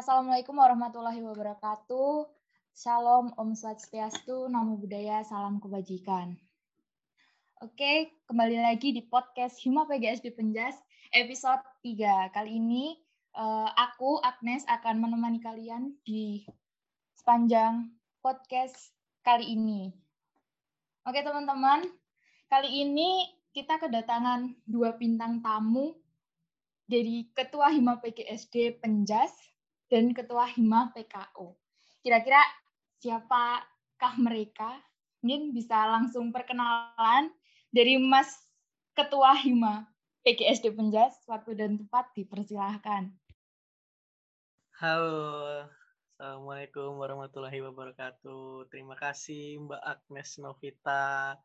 Assalamualaikum warahmatullahi wabarakatuh. Shalom, Om Swastiastu, Namo Buddhaya, Salam Kebajikan. Oke, kembali lagi di podcast Hima PGSD Penjas, episode 3. Kali ini uh, aku, Agnes, akan menemani kalian di sepanjang podcast kali ini. Oke teman-teman, kali ini kita kedatangan dua bintang tamu dari Ketua Hima PGSD Penjas dan Ketua Hima PKO. Kira-kira siapakah mereka? Mungkin bisa langsung perkenalan dari Mas Ketua Hima PGSD Penjas. Waktu dan tempat dipersilahkan. Halo, Assalamualaikum warahmatullahi wabarakatuh. Terima kasih Mbak Agnes Novita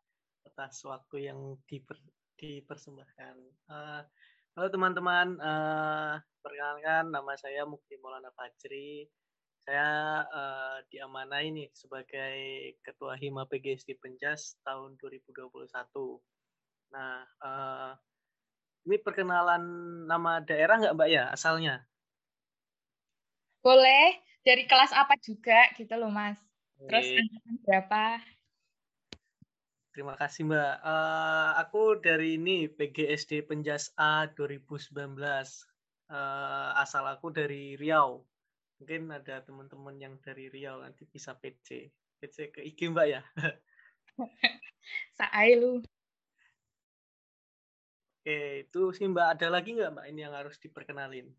atas waktu yang diper, dipersembahkan. Uh, halo teman-teman, uh, perkenalkan nama saya Mukti Maulana Fajri. Saya uh, diamanai nih sebagai Ketua Hima PGSD Penjas tahun 2021. Nah, uh, ini perkenalan nama daerah nggak Mbak ya asalnya? Boleh, dari kelas apa juga gitu loh Mas. Terus angkatan berapa? Terima kasih Mbak. Uh, aku dari ini PGSD Penjas A 2019. Uh, asal aku dari Riau. Mungkin ada teman-teman yang dari Riau nanti bisa PC. PC ke IG Mbak ya. Saai lu. Oke, itu sih Mbak. Ada lagi nggak Mbak ini yang harus diperkenalin?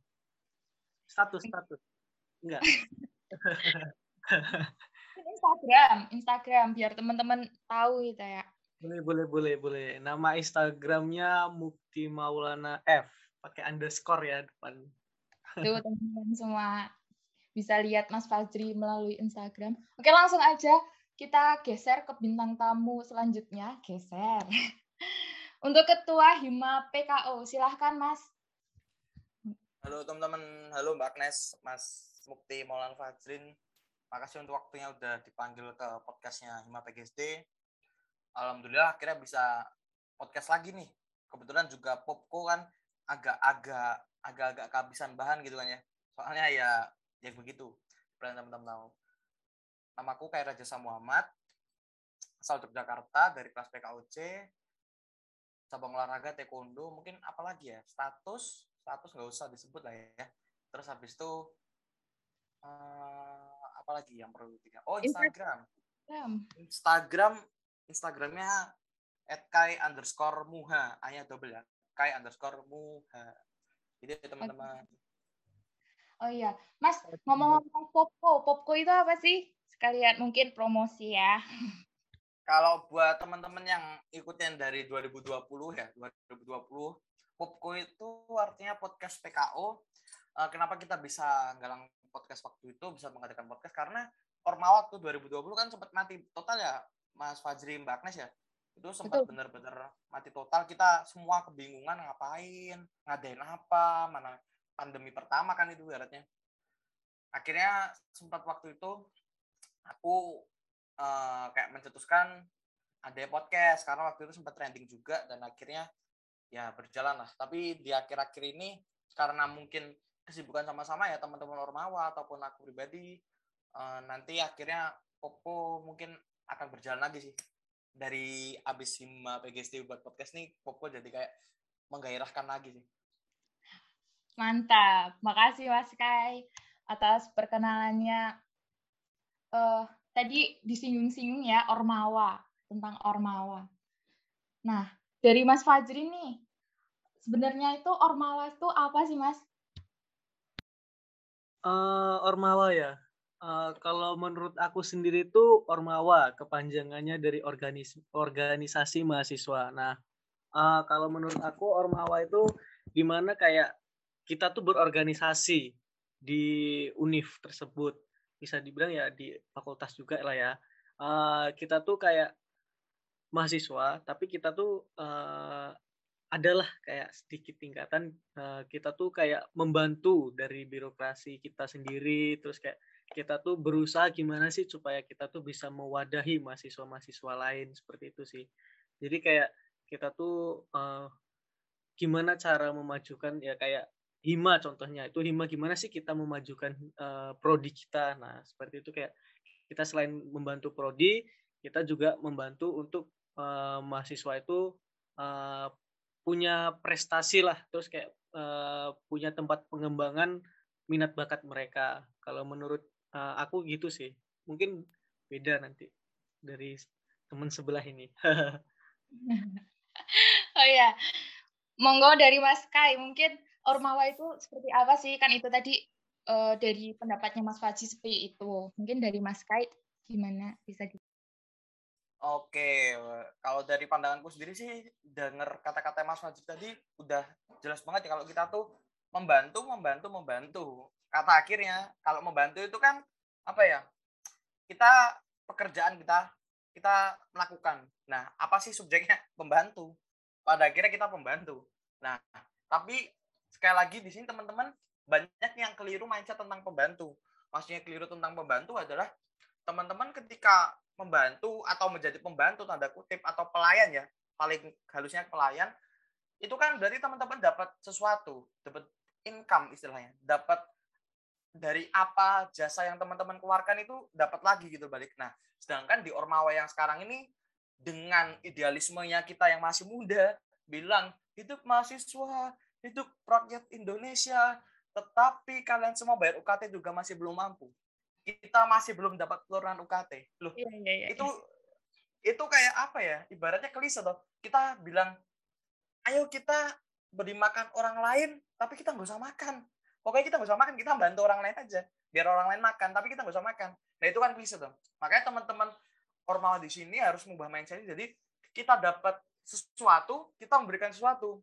Status, status. Enggak. Instagram, Instagram biar teman-teman tahu gitu ya. Boleh, boleh, boleh, boleh. Nama Instagramnya Mukti Maulana F, pakai underscore ya depan. Tuh teman-teman semua bisa lihat Mas Fajri melalui Instagram. Oke, langsung aja kita geser ke bintang tamu selanjutnya. Geser. Untuk Ketua Hima PKO, silahkan Mas. Halo teman-teman, halo Mbak Agnes, Mas Mukti Maulana Fajrin makasih untuk waktunya udah dipanggil ke podcastnya Hima PGSD. Alhamdulillah akhirnya bisa podcast lagi nih. Kebetulan juga Popko kan agak-agak agak-agak kehabisan bahan gitu kan ya. Soalnya ya ya begitu. Teman-teman tahu. Namaku kayak Raja Muhammad, asal Yogyakarta dari kelas PKOC, cabang olahraga taekwondo, mungkin apalagi ya, status, status nggak usah disebut lah ya. Terus habis itu, uh, apalagi yang perlu tiga oh Instagram Instagram Instagramnya at kai underscore muha hanya double ya kai underscore muha jadi teman-teman. Oh iya. Mas ngomong-ngomong popko popko itu apa sih? Sekalian mungkin promosi ya. Kalau buat teman-teman yang ikutin dari 2020 ya 2020 popko itu artinya podcast PKO uh, kenapa kita bisa galang podcast waktu itu bisa mengadakan podcast? Karena Ormawa waktu 2020 kan sempat mati. Total ya Mas Fajri Mbak Agnes ya itu sempat benar-benar mati total. Kita semua kebingungan ngapain ngadain apa mana pandemi pertama kan itu ibaratnya. Akhirnya sempat waktu itu aku uh, kayak mencetuskan ada podcast karena waktu itu sempat trending juga dan akhirnya ya berjalan lah. Tapi di akhir-akhir ini karena mungkin kesibukan sama-sama ya teman-teman Ormawa ataupun aku pribadi uh, nanti akhirnya Popo mungkin akan berjalan lagi sih dari abis Hima PGSD buat podcast nih Popo jadi kayak menggairahkan lagi sih. Mantap. Makasih Mas Kai atas perkenalannya. Uh, tadi disinggung-singgung ya Ormawa tentang Ormawa. Nah dari Mas Fajri nih sebenarnya itu Ormawa itu apa sih Mas? Uh, Ormawa ya. Uh, kalau menurut aku sendiri itu Ormawa kepanjangannya dari organis organisasi mahasiswa. Nah, uh, kalau menurut aku Ormawa itu gimana kayak kita tuh berorganisasi di univ tersebut. Bisa dibilang ya di fakultas juga lah ya. Uh, kita tuh kayak mahasiswa, tapi kita tuh uh, adalah kayak sedikit tingkatan kita tuh kayak membantu dari birokrasi kita sendiri terus kayak kita tuh berusaha gimana sih supaya kita tuh bisa mewadahi mahasiswa-mahasiswa lain seperti itu sih. Jadi kayak kita tuh uh, gimana cara memajukan ya kayak hima contohnya. Itu hima gimana sih kita memajukan uh, prodi kita? Nah seperti itu kayak kita selain membantu prodi kita juga membantu untuk uh, mahasiswa itu uh, punya prestasi lah. Terus kayak uh, punya tempat pengembangan minat bakat mereka. Kalau menurut uh, aku gitu sih. Mungkin beda nanti dari teman sebelah ini. Oh ya monggo dari Mas Kai. Mungkin Ormawa itu seperti apa sih? Kan itu tadi uh, dari pendapatnya Mas Faji seperti itu. Mungkin dari Mas Kai gimana? Bisa di Oke, kalau dari pandanganku sendiri sih dengar kata-kata Mas Faji tadi udah jelas banget ya. Kalau kita tuh membantu, membantu, membantu. Kata akhirnya kalau membantu itu kan apa ya? Kita pekerjaan kita kita melakukan. Nah, apa sih subjeknya? Membantu. Pada akhirnya kita pembantu. Nah, tapi sekali lagi di sini teman-teman banyak yang keliru mindset tentang pembantu. Maksudnya keliru tentang pembantu adalah teman-teman ketika membantu atau menjadi pembantu tanda kutip atau pelayan ya, paling halusnya pelayan, itu kan berarti teman-teman dapat sesuatu, dapat income istilahnya, dapat dari apa jasa yang teman-teman keluarkan itu dapat lagi gitu balik. Nah, sedangkan di Ormawa yang sekarang ini dengan idealismenya kita yang masih muda bilang hidup mahasiswa, hidup rakyat Indonesia, tetapi kalian semua bayar UKT juga masih belum mampu. Kita masih belum dapat peluruhan UKT. Loh, iya, iya, iya. itu itu kayak apa ya? Ibaratnya klise toh. Kita bilang, ayo kita beri makan orang lain, tapi kita nggak usah makan. Pokoknya kita nggak usah makan, kita bantu orang lain aja. Biar orang lain makan, tapi kita nggak usah makan. Nah itu kan klise tuh. Makanya teman-teman Ormawa di sini harus mengubah mindset jadi kita dapat sesuatu, kita memberikan sesuatu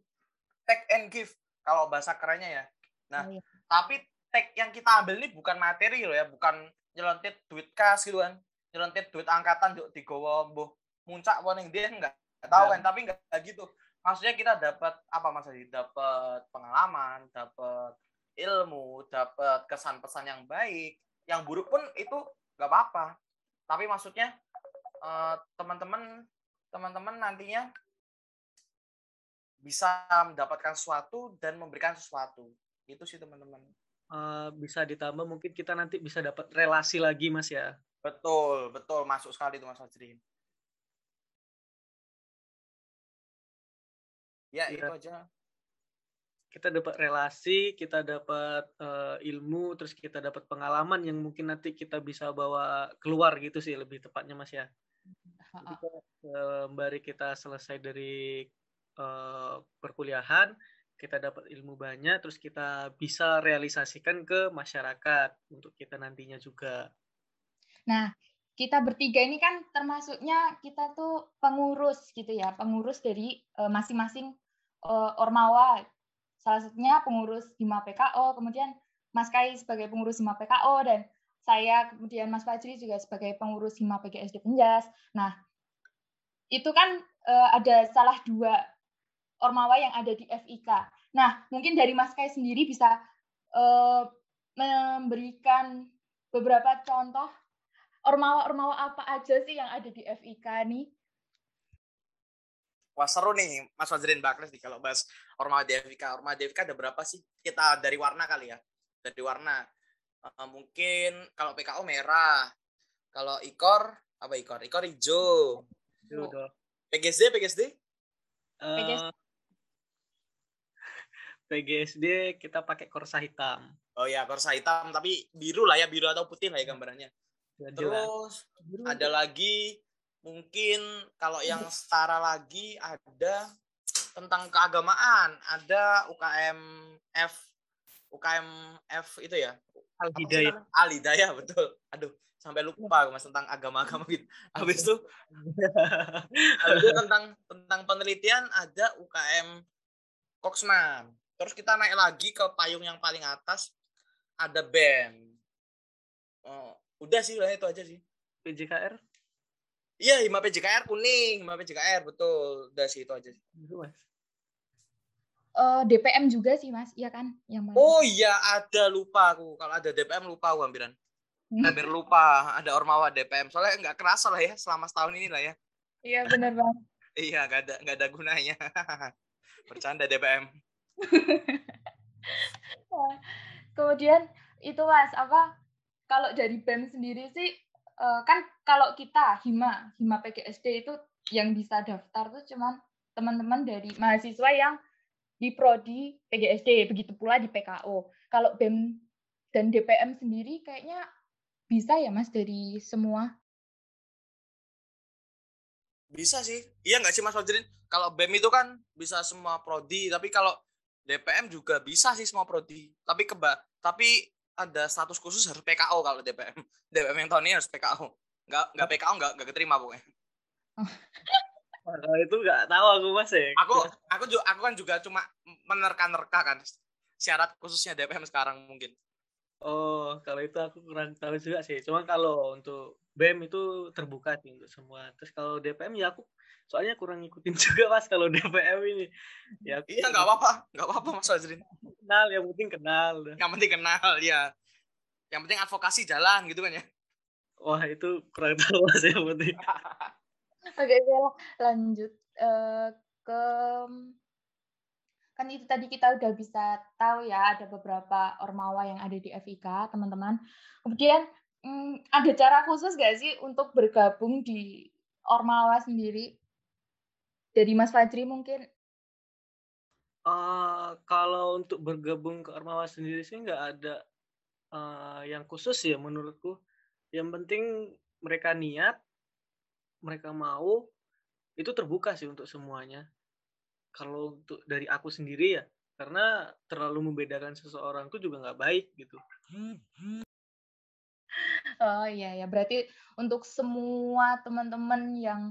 take and give kalau bahasa kerennya ya. Nah, oh, iya. tapi take yang kita ambil ini bukan materi loh ya, bukan nyelentit duit kas gitu kan. Nyelentit duit angkatan di digowo mbuh muncak warning dia enggak tahu kan, tapi enggak gitu. Maksudnya kita dapat apa Mas? Dapat pengalaman, dapat ilmu, dapat kesan pesan yang baik. Yang buruk pun itu enggak apa-apa. Tapi maksudnya eh, teman-teman teman-teman nantinya bisa mendapatkan sesuatu dan memberikan sesuatu. Itu sih teman-teman. Uh, bisa ditambah mungkin kita nanti bisa dapat relasi lagi mas ya. Betul, betul masuk sekali itu mas Fajrin. Ya, ya itu aja. Kita dapat relasi, kita dapat uh, ilmu, terus kita dapat pengalaman yang mungkin nanti kita bisa bawa keluar gitu sih lebih tepatnya mas ya. Jadi, sembari kita selesai dari uh, perkuliahan kita dapat ilmu banyak terus kita bisa realisasikan ke masyarakat untuk kita nantinya juga. Nah, kita bertiga ini kan termasuknya kita tuh pengurus gitu ya, pengurus dari uh, masing-masing uh, ormawa. Salah satunya pengurus Hima PKO, kemudian Mas Kai sebagai pengurus Hima PKO dan saya kemudian Mas Fajri juga sebagai pengurus Hima PGSD Penjas. Nah, itu kan uh, ada salah dua ormawa yang ada di FIK. Nah, mungkin dari Mas Kai sendiri bisa uh, memberikan beberapa contoh ormawa-ormawa apa aja sih yang ada di FIK nih? Wah seru nih Mas Wazrin Bakres nih kalau bahas FIK. Ormawa di FIK ada berapa sih? Kita dari warna kali ya. Dari warna. Uh, mungkin kalau PKO merah. Kalau Ikor, apa Ikor? Ikor hijau. PGSD, PGSD? Uh, PGSD PGSD kita pakai korsa hitam. Oh ya, korsa hitam tapi biru lah ya, biru atau putih lah ya gambarannya. Ya, Terus biru. ada lagi mungkin kalau yang setara lagi ada tentang keagamaan, ada UKM F UKM F itu ya. Al Hidayah. Al Hidayah betul. Aduh, sampai lupa mas tentang agama-agama gitu. Habis itu habis itu tentang tentang penelitian ada UKM Koksman. Terus kita naik lagi ke payung yang paling atas ada band. Oh, udah sih udah itu aja sih. PJKR? Iya, Hima PJKR kuning, Hima PJKR betul. Udah sih itu aja. Uh, eh, DPM juga sih, Mas. Iya kan? Yang mana? Oh iya, ada lupa aku. Kalau ada DPM lupa aku hampiran. Hmm. Hampir lupa ada Ormawa DPM. Soalnya nggak kerasa lah ya selama setahun ini lah ya. Iya, benar Bang. iya, nggak ada nggak ada gunanya. Bercanda DPM. Kemudian itu Mas, apa kalau dari BEM sendiri sih eh, kan kalau kita Hima, Hima PGSD itu yang bisa daftar tuh cuman teman-teman dari mahasiswa yang di prodi PGSD, begitu pula di PKO. Kalau BEM dan DPM sendiri kayaknya bisa ya Mas dari semua? Bisa sih. Iya nggak sih Mas Fajrin? Kalau BEM itu kan bisa semua prodi, tapi kalau DPM juga bisa sih semua prodi. Tapi keba tapi ada status khusus harus PKO kalau DPM. DPM yang tahun ini harus PKO. Nggak nggak PKO nggak nggak keterima pokoknya. Kalau itu nggak tahu aku mas ya. Aku aku juga aku kan juga cuma menerka-nerka kan syarat khususnya DPM sekarang mungkin. Oh, kalau itu aku kurang tahu juga sih. Cuma kalau untuk BEM itu terbuka sih untuk semua. Terus kalau DPM ya aku soalnya kurang ngikutin juga mas kalau DPM ini. Ya aku, iya nggak apa-apa, nggak apa-apa mas Azrin. Kenal, yang penting kenal. Yang penting kenal ya. Yang penting advokasi jalan gitu kan ya. Wah itu kurang tahu mas yang penting. Oke, lanjut uh, ke kan itu tadi kita udah bisa tahu ya ada beberapa ormawa yang ada di FIK teman-teman. Kemudian hmm, ada cara khusus gak sih untuk bergabung di ormawa sendiri? Dari Mas Fajri mungkin? Uh, kalau untuk bergabung ke ormawa sendiri sih nggak ada uh, yang khusus ya menurutku. Yang penting mereka niat, mereka mau, itu terbuka sih untuk semuanya kalau untuk dari aku sendiri ya karena terlalu membedakan seseorang itu juga nggak baik gitu. Oh iya ya berarti untuk semua teman-teman yang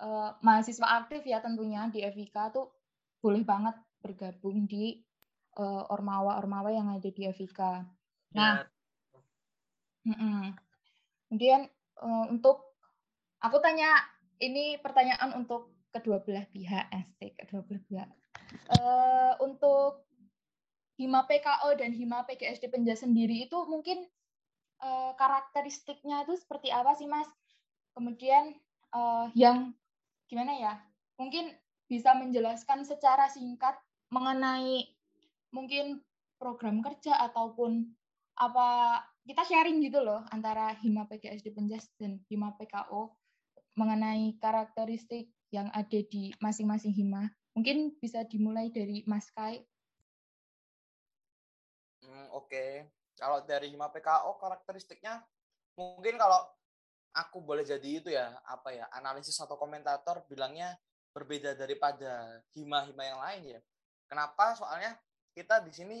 uh, mahasiswa aktif ya tentunya di FIK tuh boleh banget bergabung di uh, ormawa-ormawa yang ada di FIK. Nah, ya. kemudian uh, untuk aku tanya ini pertanyaan untuk kedua belah pihak ST kedua belah pihak uh, untuk Hima PKO dan Hima PGSD Penja sendiri itu mungkin uh, karakteristiknya itu seperti apa sih Mas? Kemudian uh, yang gimana ya? Mungkin bisa menjelaskan secara singkat mengenai mungkin program kerja ataupun apa kita sharing gitu loh antara Hima PGSD Penjas dan Hima PKO mengenai karakteristik yang ada di masing-masing hima. Mungkin bisa dimulai dari Mas Kai. Hmm, Oke, okay. kalau dari hima PKO karakteristiknya mungkin kalau aku boleh jadi itu ya apa ya analisis atau komentator bilangnya berbeda daripada hima-hima yang lain ya. Kenapa? Soalnya kita di sini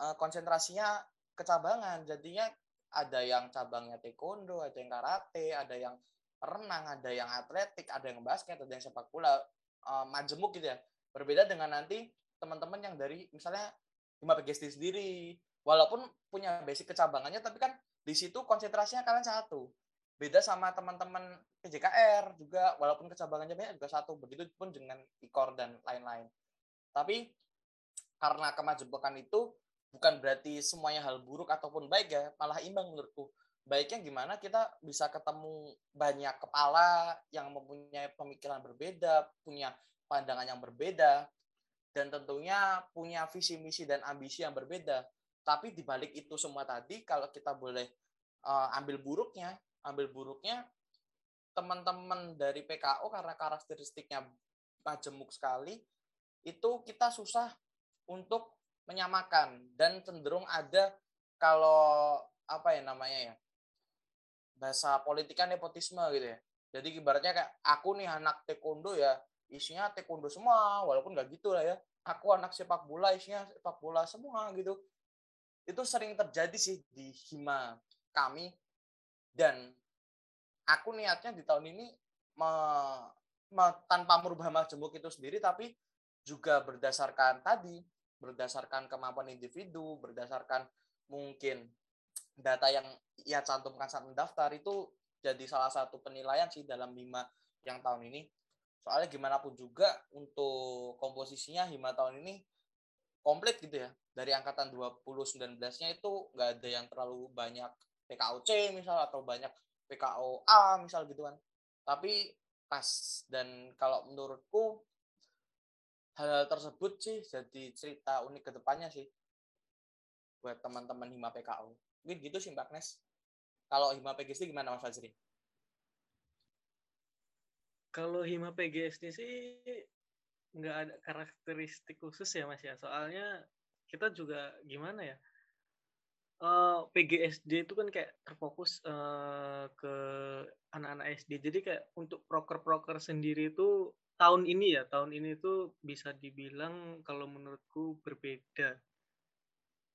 uh, konsentrasinya kecabangan, jadinya ada yang cabangnya taekwondo, ada yang karate, ada yang renang, ada yang atletik, ada yang basket, ada yang sepak bola, uh, majemuk gitu ya. Berbeda dengan nanti teman-teman yang dari misalnya Hima PGSD sendiri, walaupun punya basic kecabangannya, tapi kan di situ konsentrasinya kalian satu. Beda sama teman-teman PJKR juga, walaupun kecabangannya banyak juga satu. Begitu pun dengan IKOR dan lain-lain. Tapi karena kemajemukan itu bukan berarti semuanya hal buruk ataupun baik ya, malah imbang menurutku baiknya gimana kita bisa ketemu banyak kepala yang mempunyai pemikiran berbeda, punya pandangan yang berbeda, dan tentunya punya visi misi dan ambisi yang berbeda. Tapi di balik itu semua tadi, kalau kita boleh uh, ambil buruknya, ambil buruknya teman-teman dari PKO karena karakteristiknya majemuk sekali, itu kita susah untuk menyamakan dan cenderung ada kalau apa ya namanya ya bahasa politik kan nepotisme gitu ya. Jadi ibaratnya kayak aku nih anak taekwondo ya isinya taekwondo semua walaupun nggak gitu lah ya. Aku anak sepak bola isinya sepak bola semua gitu. Itu sering terjadi sih di hima kami dan aku niatnya di tahun ini me, me, tanpa merubah majemuk itu sendiri tapi juga berdasarkan tadi berdasarkan kemampuan individu berdasarkan mungkin data yang ia cantumkan saat mendaftar itu jadi salah satu penilaian sih dalam Hima yang tahun ini. Soalnya gimana pun juga untuk komposisinya Hima tahun ini komplit gitu ya. Dari angkatan 2019-nya itu nggak ada yang terlalu banyak PKOC misal atau banyak PKOA misal gitu kan. Tapi pas dan kalau menurutku hal, hal tersebut sih jadi cerita unik ke depannya sih buat teman-teman Hima PKO. Mungkin gitu sih Mbak Nes. Kalau Hima PGSD gimana Mas Fajri? Kalau Hima PGSD sih nggak ada karakteristik khusus ya Mas ya. Soalnya kita juga gimana ya? Uh, eh, PGSD itu kan kayak terfokus uh, ke anak-anak SD. Jadi kayak untuk proker-proker sendiri itu tahun ini ya, tahun ini itu bisa dibilang kalau menurutku berbeda.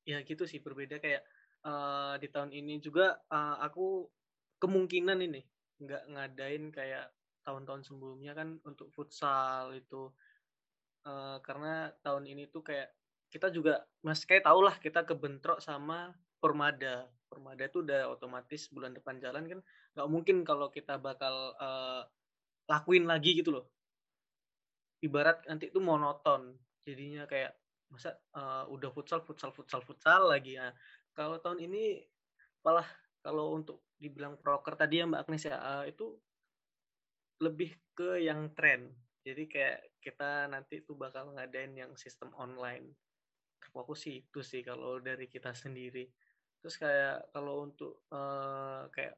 Ya gitu sih berbeda kayak uh, di tahun ini juga uh, aku kemungkinan ini nggak ngadain kayak tahun-tahun sebelumnya kan untuk futsal itu uh, karena tahun ini tuh kayak kita juga mas kayak tau lah kita kebentrok sama Permada. Permada itu udah otomatis bulan depan jalan kan nggak mungkin kalau kita bakal uh, lakuin lagi gitu loh. Ibarat nanti itu monoton. Jadinya kayak masa uh, udah futsal futsal futsal futsal lagi ya. Kalau tahun ini malah kalau untuk dibilang proker tadi ya Mbak Agnes ya uh, itu lebih ke yang tren. Jadi kayak kita nanti tuh bakal ngadain yang sistem online. Terfokus sih itu sih kalau dari kita sendiri terus kayak kalau untuk uh, kayak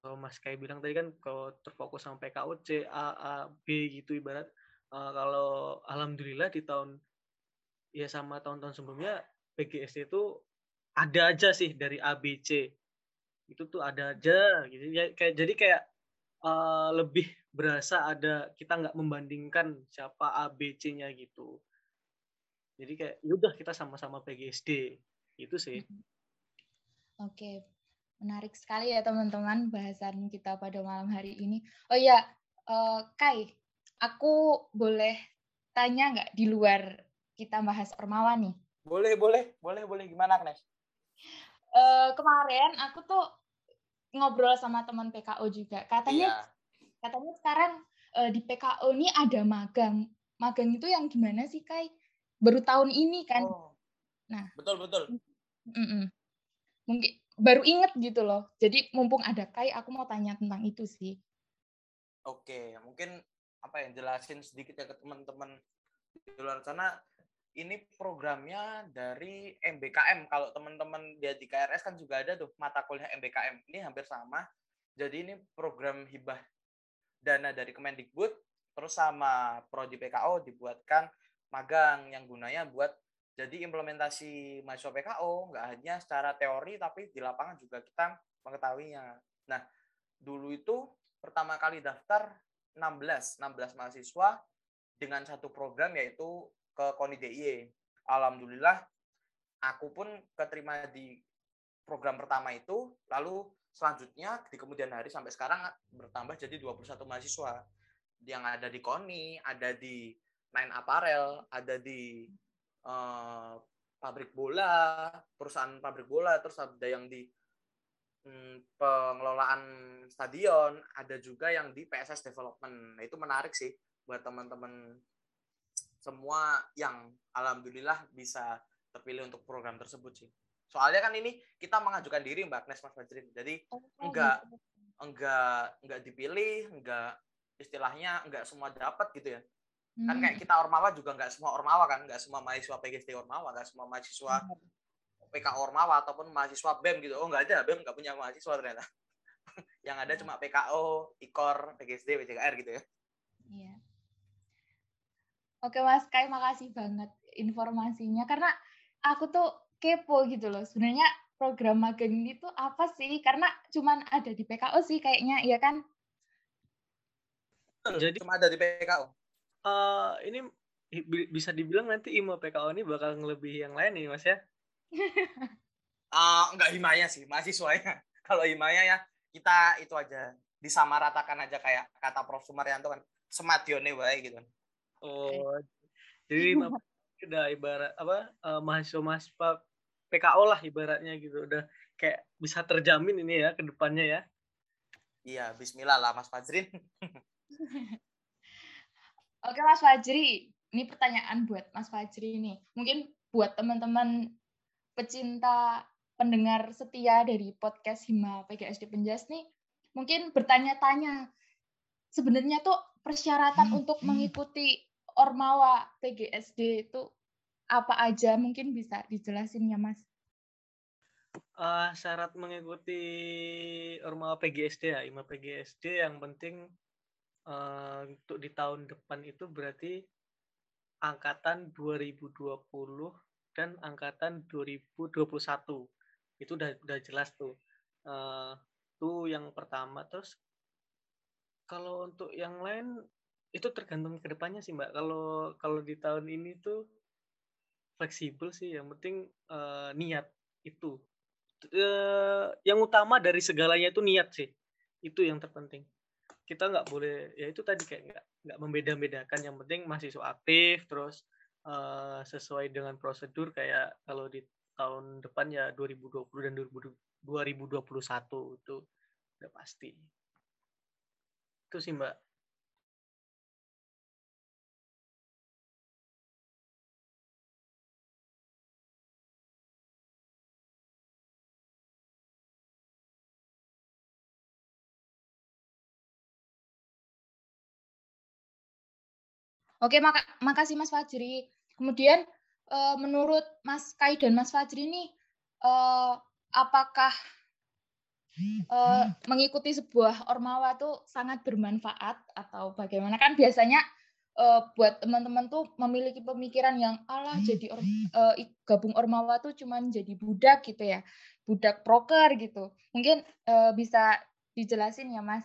kalau Mas kayak bilang tadi kan kalau terfokus sama PKU C A A B gitu ibarat uh, kalau alhamdulillah di tahun ya sama tahun-tahun sebelumnya PGSD itu ada aja sih dari A B C itu tuh ada aja gitu ya kayak jadi kayak uh, lebih berasa ada kita nggak membandingkan siapa A B C-nya gitu jadi kayak yaudah kita sama-sama PGSD itu sih mm-hmm. Oke, menarik sekali ya teman-teman bahasan kita pada malam hari ini. Oh ya, uh, Kai, aku boleh tanya nggak di luar kita bahas Ormawa nih? Boleh, boleh, boleh, boleh. Gimana, Agnes? Uh, kemarin aku tuh ngobrol sama teman PKO juga. Katanya, iya. katanya sekarang uh, di PKO ini ada magang. Magang itu yang gimana sih, Kai? Baru tahun ini kan? Oh. Nah, betul betul. Mm -mm mungkin baru inget gitu loh. Jadi mumpung ada Kai, aku mau tanya tentang itu sih. Oke, mungkin apa yang jelasin sedikit ya ke teman-teman di luar sana. Ini programnya dari MBKM. Kalau teman-teman dia di KRS kan juga ada tuh mata kuliah MBKM. Ini hampir sama. Jadi ini program hibah dana dari Kemendikbud terus sama Prodi PKO dibuatkan magang yang gunanya buat jadi implementasi mahasiswa PKO nggak hanya secara teori tapi di lapangan juga kita mengetahuinya. Nah, dulu itu pertama kali daftar 16, 16 mahasiswa dengan satu program yaitu ke KONI DIY. Alhamdulillah aku pun keterima di program pertama itu, lalu selanjutnya di kemudian hari sampai sekarang bertambah jadi 21 mahasiswa yang ada di KONI, ada di Nine Apparel, ada di uh, pabrik bola, perusahaan pabrik bola, terus ada yang di hmm, pengelolaan stadion, ada juga yang di PSS Development. Nah, itu menarik sih buat teman-teman semua yang alhamdulillah bisa terpilih untuk program tersebut sih. Soalnya kan ini kita mengajukan diri Mbak Agnes Mas Fajrin. Jadi oh, enggak gitu. enggak enggak dipilih, enggak istilahnya enggak semua dapat gitu ya. Hmm. Kan kayak kita Ormawa juga nggak semua Ormawa kan, nggak semua mahasiswa PGSD Ormawa, nggak semua mahasiswa PK Ormawa ataupun mahasiswa BEM gitu. Oh nggak ada, BEM nggak punya mahasiswa ternyata. Yang ada cuma PKO, IKOR, PGSD, PJKR gitu ya. Iya. Oke Mas Kai, makasih banget informasinya. Karena aku tuh kepo gitu loh. Sebenarnya program magang ini tuh apa sih? Karena cuma ada di PKO sih kayaknya, iya kan? Jadi cuma ada di PKO uh, ini bisa dibilang nanti IMO PKO ini bakal ngelebihi yang lain nih Mas ya? uh, enggak himaya sih, mahasiswanya. Kalau himaya ya kita itu aja disamaratakan aja kayak kata Prof Sumaryanto kan sematione wae gitu. Oh. Jadi udah ibarat apa uh, mahasiswa mahasiswa PKO lah ibaratnya gitu udah kayak bisa terjamin ini ya ke depannya ya. Iya, bismillah lah Mas Fajrin. Oke Mas Fajri, ini pertanyaan buat Mas Fajri ini. Mungkin buat teman-teman pecinta pendengar setia dari podcast Hima PGSD Penjas nih, mungkin bertanya-tanya, sebenarnya tuh persyaratan hmm. untuk mengikuti Ormawa PGSD itu apa aja? Mungkin bisa dijelasin ya Mas? uh, syarat mengikuti Ormawa PGSD ya, IMA PGSD yang penting uh, untuk di tahun depan itu berarti angkatan 2020 dan angkatan 2021 itu udah udah jelas tuh uh, tuh yang pertama terus kalau untuk yang lain itu tergantung ke depannya sih mbak. Kalau kalau di tahun ini tuh fleksibel sih yang penting uh, niat itu. Uh, yang utama dari segalanya itu niat sih. Itu yang terpenting. Kita nggak boleh ya itu tadi kayak nggak nggak membeda-bedakan. Yang penting mahasiswa aktif terus uh, sesuai dengan prosedur kayak kalau di tahun depan ya 2020 dan 2021 itu udah pasti. Itu sih mbak Oke, mak makasih Mas Fajri. Kemudian uh, menurut Mas Kai dan Mas Fajri ini uh, apakah uh, mengikuti sebuah ormawa itu sangat bermanfaat atau bagaimana? Kan biasanya uh, buat teman-teman tuh memiliki pemikiran yang Allah jadi or, uh, gabung ormawa tuh cuman jadi budak gitu ya, budak proker gitu. Mungkin uh, bisa dijelasin ya Mas?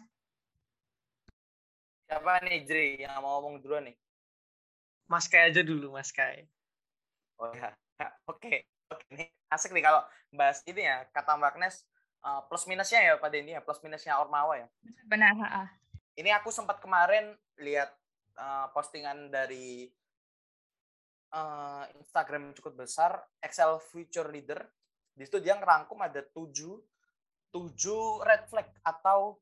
Siapa nih Jri yang mau ngomong dulu nih? Mas Kai aja dulu, Mas Kai. Oh ya, oke. Oke, nih asik nih kalau bahas ini ya, kata Mbak Agnes, uh, plus minusnya ya pada ini ya, plus minusnya Ormawa ya. Benar, ha Ini aku sempat kemarin lihat uh, postingan dari uh, Instagram cukup besar, Excel Future Leader. Di situ dia ngerangkum ada tujuh, tujuh red flag atau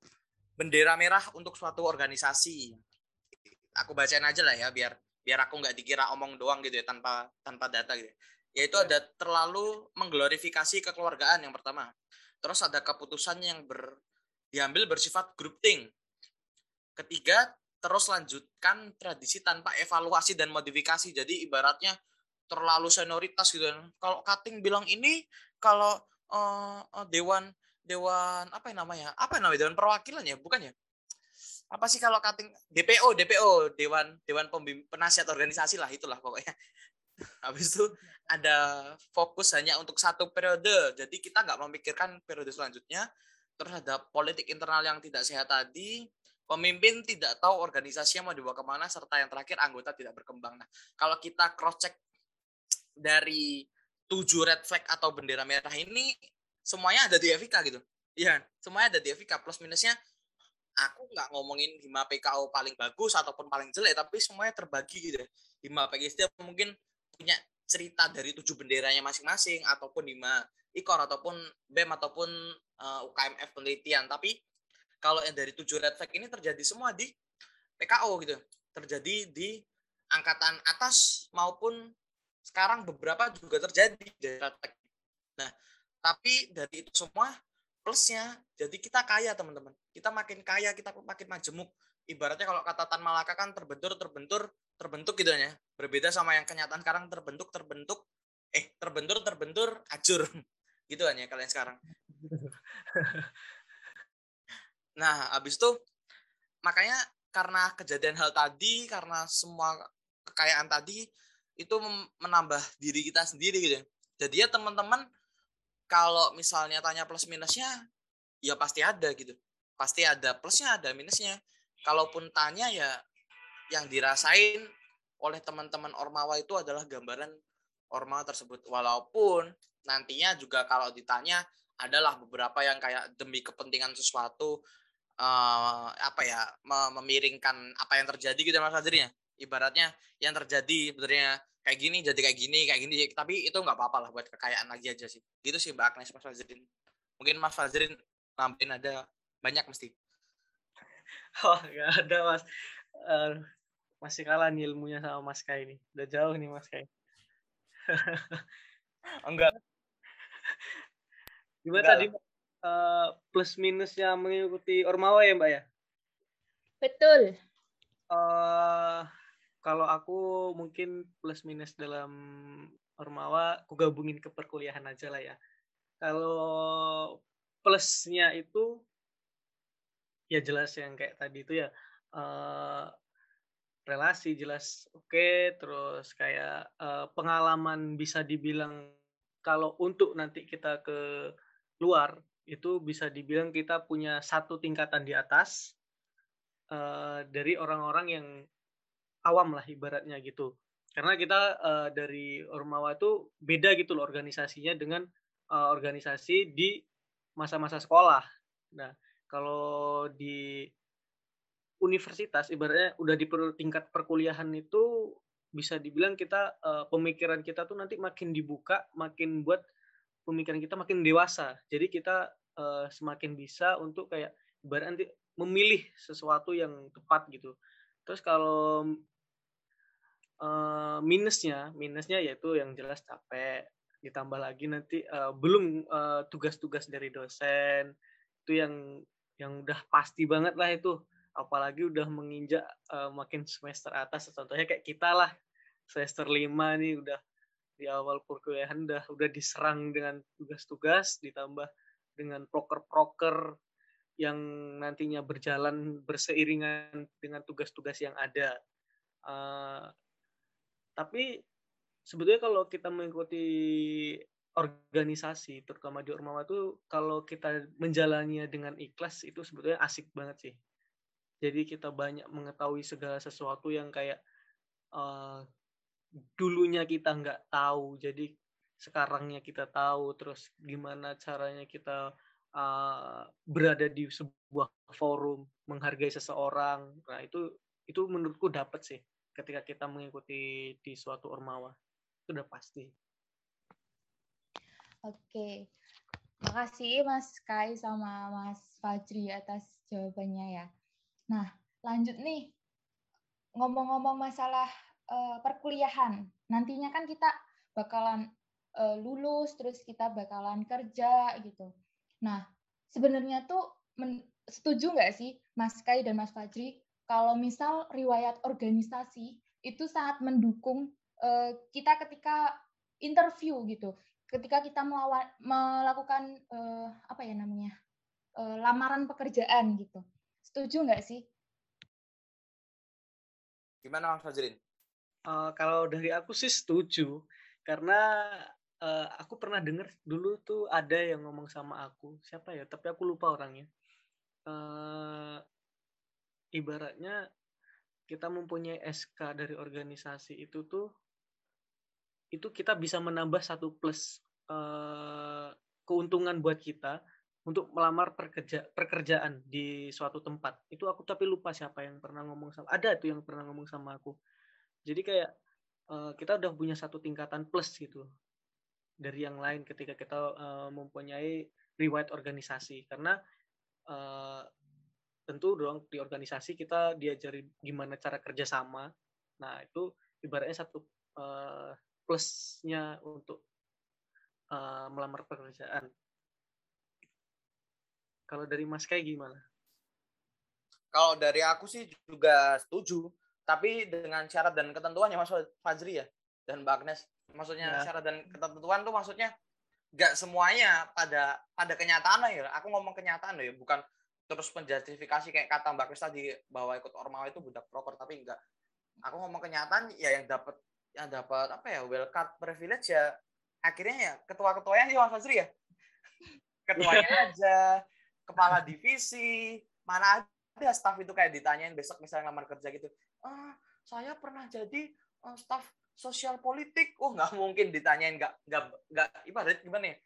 bendera merah untuk suatu organisasi. Aku bacain aja lah ya, biar biar aku nggak dikira omong doang gitu ya tanpa tanpa data gitu. Yaitu ada terlalu mengglorifikasi kekeluargaan yang pertama. Terus ada keputusan yang ber diambil bersifat grouping ketiga terus lanjutkan tradisi tanpa evaluasi dan modifikasi. Jadi ibaratnya terlalu senioritas gitu. Kalau cutting bilang ini kalau uh, dewan dewan apa yang namanya? Apa yang namanya? Dewan perwakilan ya bukan ya apa sih kalau cutting? DPO DPO Dewan Dewan Pembim, Penasihat Organisasi lah itulah pokoknya. Habis itu ada fokus hanya untuk satu periode. Jadi kita nggak memikirkan periode selanjutnya. Terus ada politik internal yang tidak sehat tadi. Pemimpin tidak tahu organisasi yang mau dibawa ke mana serta yang terakhir anggota tidak berkembang. Nah kalau kita cross check dari tujuh red flag atau bendera merah ini semuanya ada di FIK gitu. Iya, semuanya ada di FIK plus minusnya aku nggak ngomongin hima PKO paling bagus ataupun paling jelek tapi semuanya terbagi gitu hima PGSD mungkin punya cerita dari tujuh benderanya masing-masing ataupun hima ikor ataupun bem ataupun uh, eh, UKMF penelitian. Tapi kalau yang dari tujuh red flag ini terjadi semua di PKO gitu. Terjadi di angkatan atas maupun sekarang beberapa juga terjadi dari red flag. Nah tapi dari itu semua plusnya jadi kita kaya teman-teman. Kita makin kaya kita makin majemuk. Ibaratnya kalau kata Tan Malaka kan terbentur terbentur terbentuk gitu ya. Berbeda sama yang kenyataan sekarang terbentuk terbentuk eh terbentur terbentur acur gitu kan ya kalian sekarang. Nah habis itu makanya karena kejadian hal tadi karena semua kekayaan tadi itu menambah diri kita sendiri gitu ya. Jadi ya teman-teman kalau misalnya tanya plus minusnya ya pasti ada gitu. Pasti ada plusnya ada minusnya. Kalaupun tanya ya yang dirasain oleh teman-teman ormawa itu adalah gambaran ormawa tersebut. Walaupun nantinya juga kalau ditanya adalah beberapa yang kayak demi kepentingan sesuatu uh, apa ya memiringkan apa yang terjadi gitu mas Fadri ya ibaratnya yang terjadi sebenarnya kayak gini jadi kayak gini kayak gini tapi itu nggak apa-apa lah buat kekayaan lagi aja sih. Gitu sih mbak Agnes mas Fazrin. Mungkin mas Fazrin nambahin ada banyak mesti. Oh nggak ada mas. Uh, masih kalah nih ilmunya sama mas Kai ini udah jauh nih mas Kai. Enggak. Gimana enggak. tadi uh, plus minusnya mengikuti ormawa ya mbak ya? Betul. Uh, kalau aku mungkin plus minus dalam Ormawa, aku gabungin ke perkuliahan aja lah ya. kalau plusnya itu ya jelas yang kayak tadi itu ya uh, relasi jelas oke okay, terus kayak uh, pengalaman bisa dibilang kalau untuk nanti kita ke luar itu bisa dibilang kita punya satu tingkatan di atas uh, dari orang-orang yang awam lah ibaratnya gitu karena kita uh, dari Ormawa itu beda gitu loh organisasinya dengan uh, organisasi di masa-masa sekolah nah kalau di universitas ibaratnya udah di tingkat perkuliahan itu bisa dibilang kita uh, pemikiran kita tuh nanti makin dibuka, makin buat pemikiran kita makin dewasa. Jadi kita uh, semakin bisa untuk kayak ibarat nanti memilih sesuatu yang tepat gitu. Terus kalau uh, minusnya, minusnya yaitu yang jelas capek. Ditambah lagi nanti uh, belum tugas-tugas uh, dari dosen itu yang yang udah pasti banget lah itu apalagi udah menginjak uh, makin semester atas contohnya kayak kita lah semester lima nih udah di awal perkuliahan udah udah diserang dengan tugas-tugas ditambah dengan proker-proker yang nantinya berjalan berseiringan dengan tugas-tugas yang ada. Uh, tapi sebetulnya kalau kita mengikuti organisasi, terutama di Ormawa itu kalau kita menjalaninya dengan ikhlas itu sebetulnya asik banget sih. Jadi kita banyak mengetahui segala sesuatu yang kayak uh, dulunya kita nggak tahu jadi sekarangnya kita tahu terus gimana caranya kita uh, berada di sebuah forum menghargai seseorang. Nah itu itu menurutku dapat sih ketika kita mengikuti di suatu ormawa itu udah pasti oke makasih Mas Kai sama Mas Fajri atas jawabannya ya Nah, lanjut nih. Ngomong-ngomong masalah uh, perkuliahan. Nantinya kan kita bakalan uh, lulus, terus kita bakalan kerja gitu. Nah, sebenarnya tuh setuju nggak sih Mas Kai dan Mas Fajri kalau misal riwayat organisasi itu sangat mendukung uh, kita ketika interview gitu, ketika kita melawan, melakukan uh, apa ya namanya uh, lamaran pekerjaan gitu. Setuju nggak sih? Gimana Mas Fajrin? Uh, kalau dari aku sih setuju. Karena uh, aku pernah dengar dulu tuh ada yang ngomong sama aku. Siapa ya? Tapi aku lupa orangnya. Uh, ibaratnya kita mempunyai SK dari organisasi itu tuh itu kita bisa menambah satu plus uh, keuntungan buat kita untuk melamar pekerja pekerjaan di suatu tempat. Itu aku tapi lupa siapa yang pernah ngomong sama ada tuh yang pernah ngomong sama aku. Jadi kayak uh, kita udah punya satu tingkatan plus gitu dari yang lain ketika kita uh, mempunyai riwayat organisasi. Karena uh, tentu dong di organisasi kita diajari gimana cara kerjasama nah itu ibaratnya satu uh, plusnya untuk uh, melamar pekerjaan kalau dari Mas kayak gimana? Kalau dari aku sih juga setuju, tapi dengan syarat dan ketentuannya Mas Fajri ya dan Mbak Agnes. Maksudnya ya. syarat dan ketentuan tuh maksudnya nggak semuanya pada pada kenyataan ya. Aku ngomong kenyataan ya, bukan terus penjustifikasi kayak kata Mbak Agnes tadi bahwa ikut ormawa itu budak proker tapi enggak. Aku ngomong kenyataan ya yang dapat yang dapat apa ya well card privilege ya akhirnya ya ketua-ketuanya sih Mas Fajri ya. Ketuanya aja kepala divisi, mana ada staff itu kayak ditanyain besok misalnya ngelamar kerja gitu. Ah, saya pernah jadi uh, staff sosial politik. Oh, nggak mungkin ditanyain nggak nggak nggak ibarat gimana ya?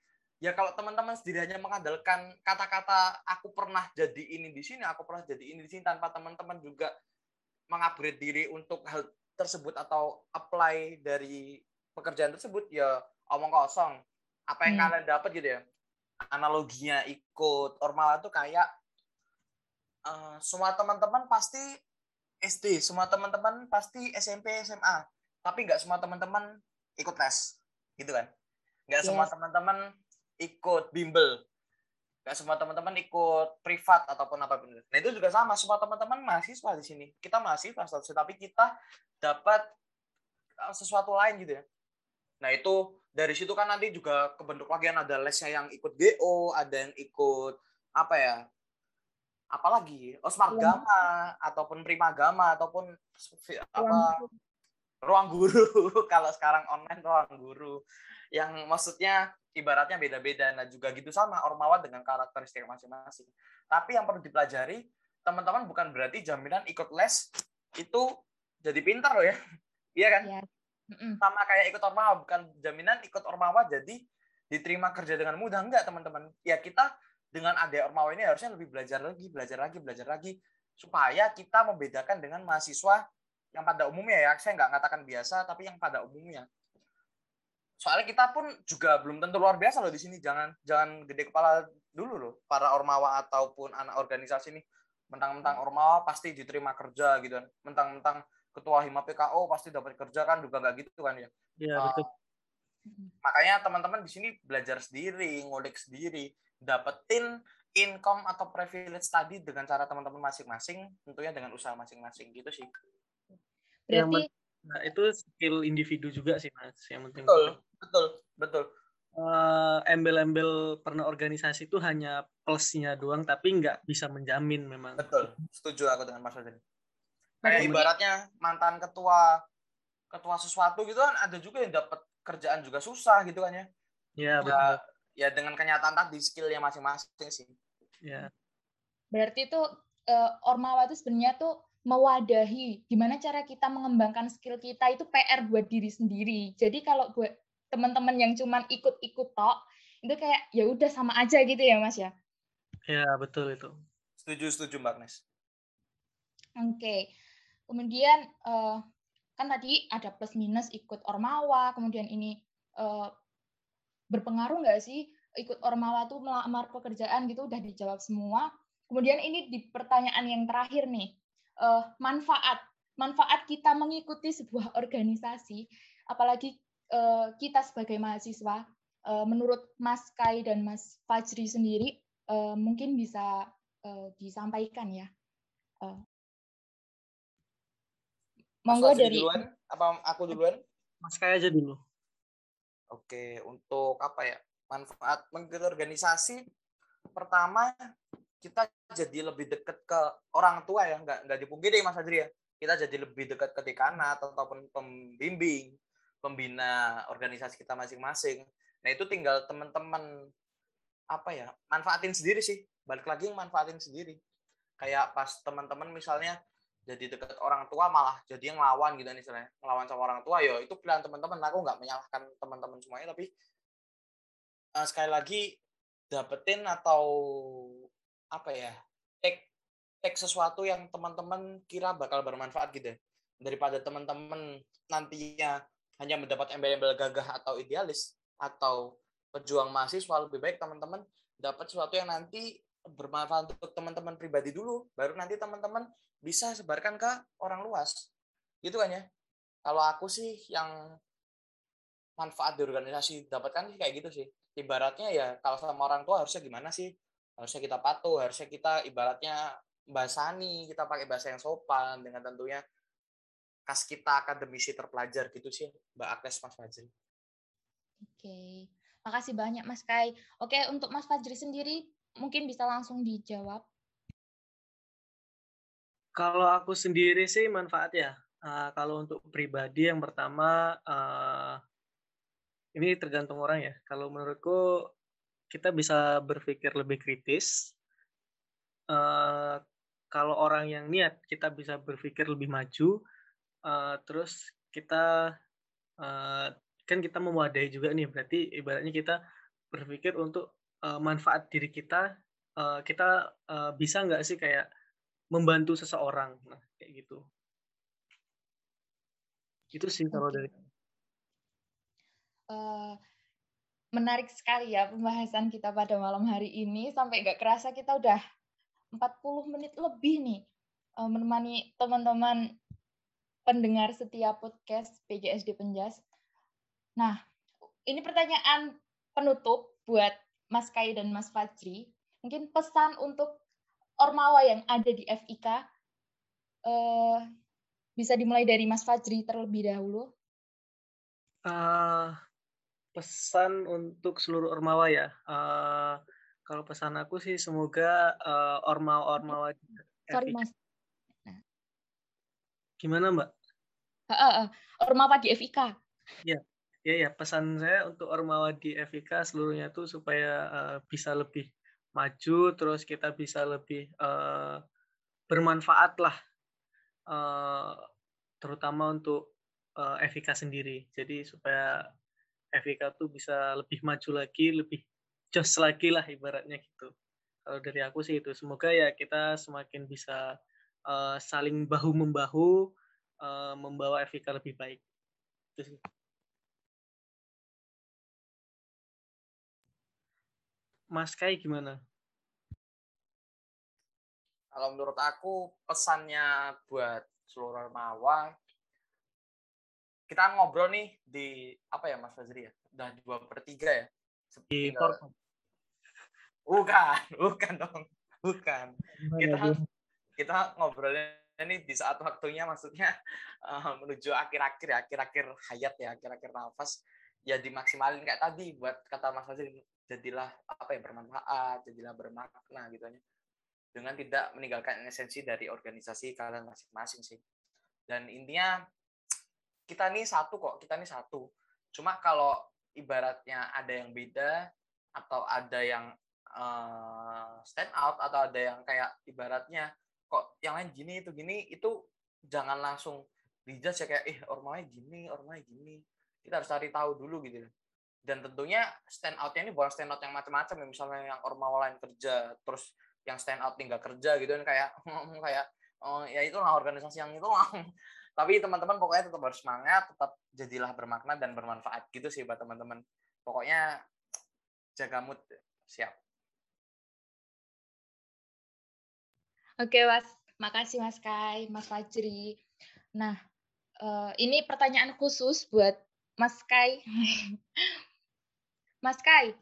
Ya kalau teman-teman sendiri hanya mengandalkan kata-kata aku pernah jadi ini di sini, aku pernah jadi ini di sini tanpa teman-teman juga mengupgrade diri untuk hal tersebut atau apply dari pekerjaan tersebut ya omong kosong. Apa yang hmm. kalian dapat gitu ya? analoginya ikut Ormala tuh kayak uh, semua teman-teman pasti SD, semua teman-teman pasti SMP, SMA, tapi nggak semua teman-teman ikut tes, gitu kan? Nggak yes. semua teman-teman ikut bimbel, nggak semua teman-teman ikut privat ataupun apa benar. Nah itu juga sama, semua teman-teman mahasiswa di sini. Kita mahasiswa, tapi kita dapat eh, sesuatu lain gitu ya. Nah itu dari situ kan nanti juga kebentuk lagi kan ada lesnya yang ikut GO, ada yang ikut apa ya? Apalagi Osmar Iya. Gama ataupun Prima Gama ataupun apa ruang guru kalau sekarang online ruang guru yang maksudnya ibaratnya beda-beda nah juga gitu sama ormawa dengan karakteristik masing-masing. Tapi yang perlu dipelajari teman-teman bukan berarti jaminan ikut les itu jadi pintar loh ya. Iya kan? Iya. Mm-mm. sama kayak ikut ormawa bukan jaminan ikut ormawa jadi diterima kerja dengan mudah. Enggak teman-teman. Ya kita dengan ada ormawa ini harusnya lebih belajar lagi belajar lagi belajar lagi supaya kita membedakan dengan mahasiswa yang pada umumnya ya. Saya nggak mengatakan biasa tapi yang pada umumnya soalnya kita pun juga belum tentu luar biasa loh di sini. Jangan jangan gede kepala dulu loh. Para ormawa ataupun anak organisasi ini. Mentang-mentang ormawa pasti diterima kerja gitu kan. Mentang-mentang ketua hima PKO pasti dapat kerja kan juga nggak gitu kan ya. Iya, Uh, betul. makanya teman-teman di sini belajar sendiri ngulik sendiri dapetin income atau privilege tadi dengan cara teman-teman masing-masing tentunya dengan usaha masing-masing gitu sih. Yang Berarti Nah, itu skill individu juga sih, Mas. Yang penting. betul betul betul Eh, embel-embel pernah organisasi itu hanya plusnya doang, tapi nggak bisa menjamin memang. betul setuju aku dengan Mas Fadli kayak ibaratnya mantan ketua ketua sesuatu gitu kan ada juga yang dapat kerjaan juga susah gitu kan ya Ya, betul. ya, ya dengan kenyataan tadi skillnya masing-masing sih Ya. berarti itu eh, ormawa itu sebenarnya tuh mewadahi gimana cara kita mengembangkan skill kita itu PR buat diri sendiri. Jadi kalau buat teman-teman yang cuman ikut-ikut tok itu kayak ya udah sama aja gitu ya Mas ya. Ya, betul itu. setuju setuju Mbak Agnes Oke. Kemudian eh, kan tadi ada plus minus ikut ormawa, kemudian ini eh, berpengaruh nggak sih ikut ormawa tuh melamar pekerjaan gitu udah dijawab semua. Kemudian ini di pertanyaan yang terakhir nih, eh, manfaat manfaat kita mengikuti sebuah organisasi, apalagi eh, kita sebagai mahasiswa, eh, menurut Mas Kai dan Mas Fajri sendiri eh, mungkin bisa eh, disampaikan ya. Eh, Mas Monggo dari duluan apa aku duluan Mas kayak aja dulu. Oke, untuk apa ya? Manfaat mengikuti organisasi pertama kita jadi lebih dekat ke orang tua ya, nggak nggak dipungkiri Mas Adri ya. Kita jadi lebih dekat ke dekanat ataupun pembimbing, pembina organisasi kita masing-masing. Nah, itu tinggal teman-teman apa ya? Manfaatin sendiri sih. Balik lagi manfaatin sendiri. Kayak pas teman-teman misalnya jadi dekat orang tua malah jadi yang ngelawan gitu misalnya ngelawan sama orang tua ya itu pilihan teman-teman aku nggak menyalahkan teman-teman semuanya tapi eh, sekali lagi dapetin atau apa ya take take sesuatu yang teman-teman kira bakal bermanfaat gitu daripada teman-teman nantinya hanya mendapat embel-embel gagah atau idealis atau pejuang mahasiswa lebih baik teman-teman dapat sesuatu yang nanti bermanfaat untuk teman-teman pribadi dulu baru nanti teman-teman bisa sebarkan ke orang luas. Gitu kan ya? Kalau aku sih yang manfaat di organisasi dapatkan sih kayak gitu sih. Ibaratnya ya kalau sama orang tua harusnya gimana sih? Harusnya kita patuh harusnya kita ibaratnya bahasani kita pakai bahasa yang sopan dengan tentunya kas kita akademisi terpelajar gitu sih Mbak Agnes Mas Fajri Oke, makasih banyak Mas Kai. Oke, untuk Mas Fajri sendiri mungkin bisa langsung dijawab. Kalau aku sendiri sih manfaat ya. Eh, kalau untuk pribadi yang pertama eh, ini tergantung orang ya. Kalau menurutku kita bisa berpikir lebih kritis. Eh, kalau orang yang niat kita bisa berpikir lebih maju. Eh, terus kita eh, kan kita mewadahi juga nih. Berarti ibaratnya kita berpikir untuk eh, manfaat diri kita. eh, kita eh, bisa nggak sih kayak membantu seseorang, nah kayak gitu. Itu sih kalau dari Eh, menarik sekali ya pembahasan kita pada malam hari ini. Sampai nggak kerasa kita udah 40 menit lebih nih menemani teman-teman pendengar setiap podcast PGSD Penjas. Nah, ini pertanyaan penutup buat Mas Kai dan Mas Fajri. Mungkin pesan untuk Ormawa yang ada di FIK eh, bisa dimulai dari Mas Fajri terlebih dahulu. Eh, pesan untuk seluruh ormawa ya. Uh, kalau pesan aku sih semoga uh, ormawa-ormawa Sorry Mas. Gimana Mbak? Uh, uh, ormawa di FIK. Ya, ya ya pesan saya untuk ormawa di FIK seluruhnya tuh supaya uh, bisa lebih maju, terus kita bisa lebih uh, bermanfaat lah, uh, terutama untuk uh, FIK sendiri. Jadi supaya FIK tuh bisa lebih maju lagi, lebih jos lagi lah ibaratnya gitu. Kalau dari aku sih itu. Semoga ya kita semakin bisa uh, saling bahu membahu uh, membawa FIK lebih baik. Itu sih. Mas Kai gimana? Kalau menurut aku pesannya buat seluruh Mawa kita ngobrol nih di apa ya Mas Fazri ya? Udah dua per tiga ya? Di Bukan, bukan dong. Bukan. Kita kita ngobrolnya ini di saat waktunya maksudnya uh, menuju akhir-akhir ya, akhir-akhir hayat ya, akhir-akhir nafas ya dimaksimalin kayak tadi buat kata Mas Fazri jadilah apa yang bermanfaat, jadilah bermakna gitu ya. Dengan tidak meninggalkan esensi dari organisasi kalian masing-masing sih. Dan intinya kita nih satu kok, kita nih satu. Cuma kalau ibaratnya ada yang beda atau ada yang uh, stand out atau ada yang kayak ibaratnya kok yang lain gini itu gini itu jangan langsung dijudge ya kayak eh ormanya gini ormanya gini. Kita harus cari tahu dulu gitu dan tentunya stand outnya ini bukan stand out yang macam-macam ya misalnya yang ormawa lain kerja terus yang stand out tinggal kerja gitu kan kayak kayak oh, ya itu lah organisasi yang itu lah tapi teman-teman pokoknya tetap harus semangat tetap jadilah bermakna dan bermanfaat gitu sih buat teman-teman. Pokoknya jaga mood siap oke mas. Makasih mas Kai mas Fajri. Nah uh, ini pertanyaan khusus buat mas Kai. Mas Kai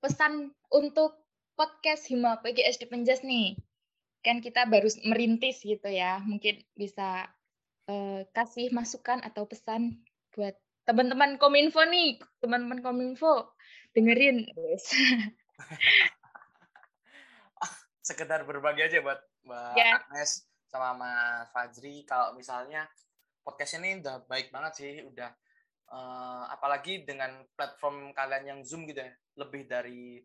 pesan untuk podcast Hima PGS di Penjas nih. Kan kita baru merintis gitu ya. Mungkin bisa uh, kasih masukan atau pesan buat teman-teman Kominfo nih, teman-teman Kominfo dengerin. Sekedar berbagi aja buat Mbak yeah. Agnes sama Mas Fajri kalau misalnya podcast ini udah baik banget sih, udah uh, apalagi dengan platform kalian yang Zoom gitu ya, lebih dari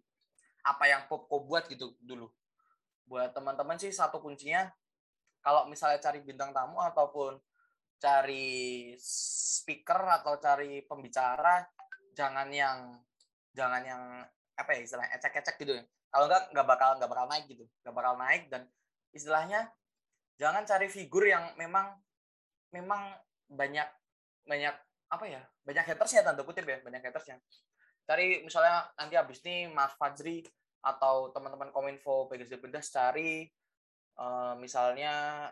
apa yang Popko buat gitu dulu. Buat teman-teman sih satu kuncinya kalau misalnya cari bintang tamu ataupun cari speaker atau cari pembicara jangan yang jangan yang apa ya istilahnya ecek-ecek gitu ya kalau enggak nggak bakal nggak bakal naik gitu nggak bakal naik dan istilahnya jangan cari figur yang memang memang banyak banyak apa ya banyak hatersnya tanda kutip ya banyak hatersnya cari misalnya nanti habis ini Mas Fajri atau teman-teman Kominfo PGSD Pendas cari uh, misalnya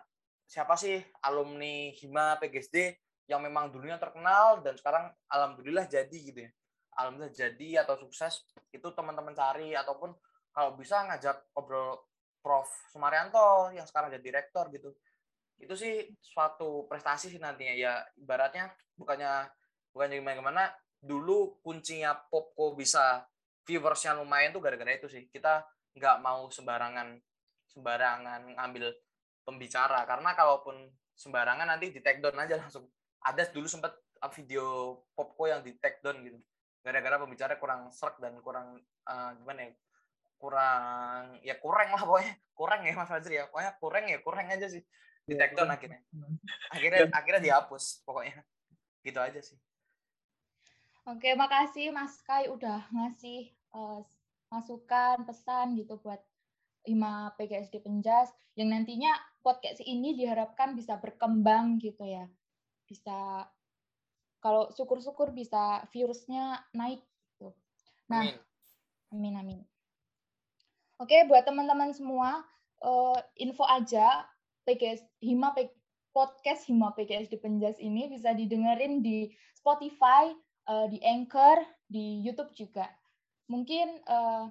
siapa sih alumni Hima PGSD yang memang dulunya terkenal dan sekarang alhamdulillah jadi gitu ya. Alhamdulillah jadi atau sukses itu teman-teman cari ataupun kalau bisa ngajak ngobrol Prof. Sumaryanto yang sekarang jadi direktur gitu. Itu sih suatu prestasi sih nantinya. Ya ibaratnya bukannya bukannya gimana gimana dulu kuncinya Popko bisa viewersnya lumayan tuh gara-gara itu sih. Kita nggak mau sembarangan sembarangan ngambil pembicara. Karena kalaupun sembarangan nanti di take down aja langsung. Ada dulu sempat video popko yang di take down gitu. Gara-gara pembicara kurang serak dan kurang uh, gimana ya kurang ya kurang lah pokoknya. Kurang ya mas Fajri ya. Pokoknya kurang ya kurang aja sih. Di take down akhirnya. Akhirnya akhirnya dihapus pokoknya. Gitu aja sih. Oke makasih mas Kai udah ngasih uh, masukan pesan gitu buat lima PGSD Penjas. Yang nantinya podcast ini diharapkan bisa berkembang gitu ya. Bisa kalau syukur-syukur bisa virusnya naik gitu. Nah, amin amin. Oke, buat teman-teman semua, uh, info aja PGS Hima podcast Hima PGS di Penjas ini bisa didengerin di Spotify, uh, di Anchor, di YouTube juga. Mungkin uh,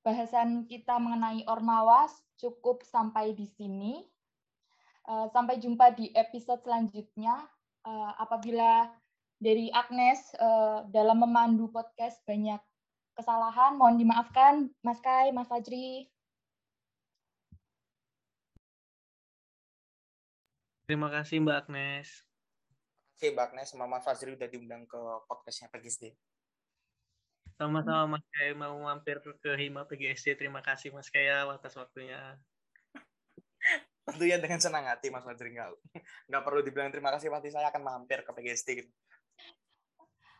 bahasan kita mengenai Ormawas cukup sampai di sini. Uh, sampai jumpa di episode selanjutnya. Uh, apabila dari Agnes uh, dalam memandu podcast banyak kesalahan. Mohon dimaafkan Mas Kai, Mas Fajri. Terima kasih Mbak Agnes. Terima kasih Mbak Agnes sama Mas Fajri udah diundang ke podcastnya PGSD. Sama-sama Mas Kaya mau mampir ke Hima PGSD. Terima kasih Mas Kaya atas waktunya. Tentunya dengan senang hati Mas Fajri. Nggak, nggak perlu dibilang terima kasih, pasti saya akan mampir ke PGSD. Gitu.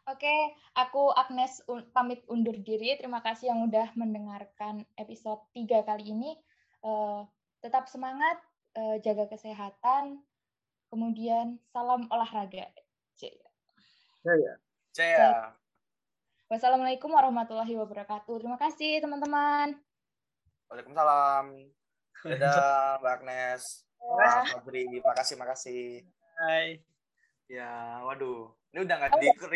Oke, aku Agnes pamit undur diri. Terima kasih yang udah mendengarkan episode 3 kali ini. Uh, tetap semangat, uh, jaga kesehatan, kemudian salam olahraga. Jaya. Jaya. Wassalamualaikum warahmatullahi wabarakatuh. Terima kasih teman-teman. Waalaikumsalam. Dadah Mbak Agnes. Mas Fabri, makasih makasih. Hai. Ya, waduh. Ini udah nggak di record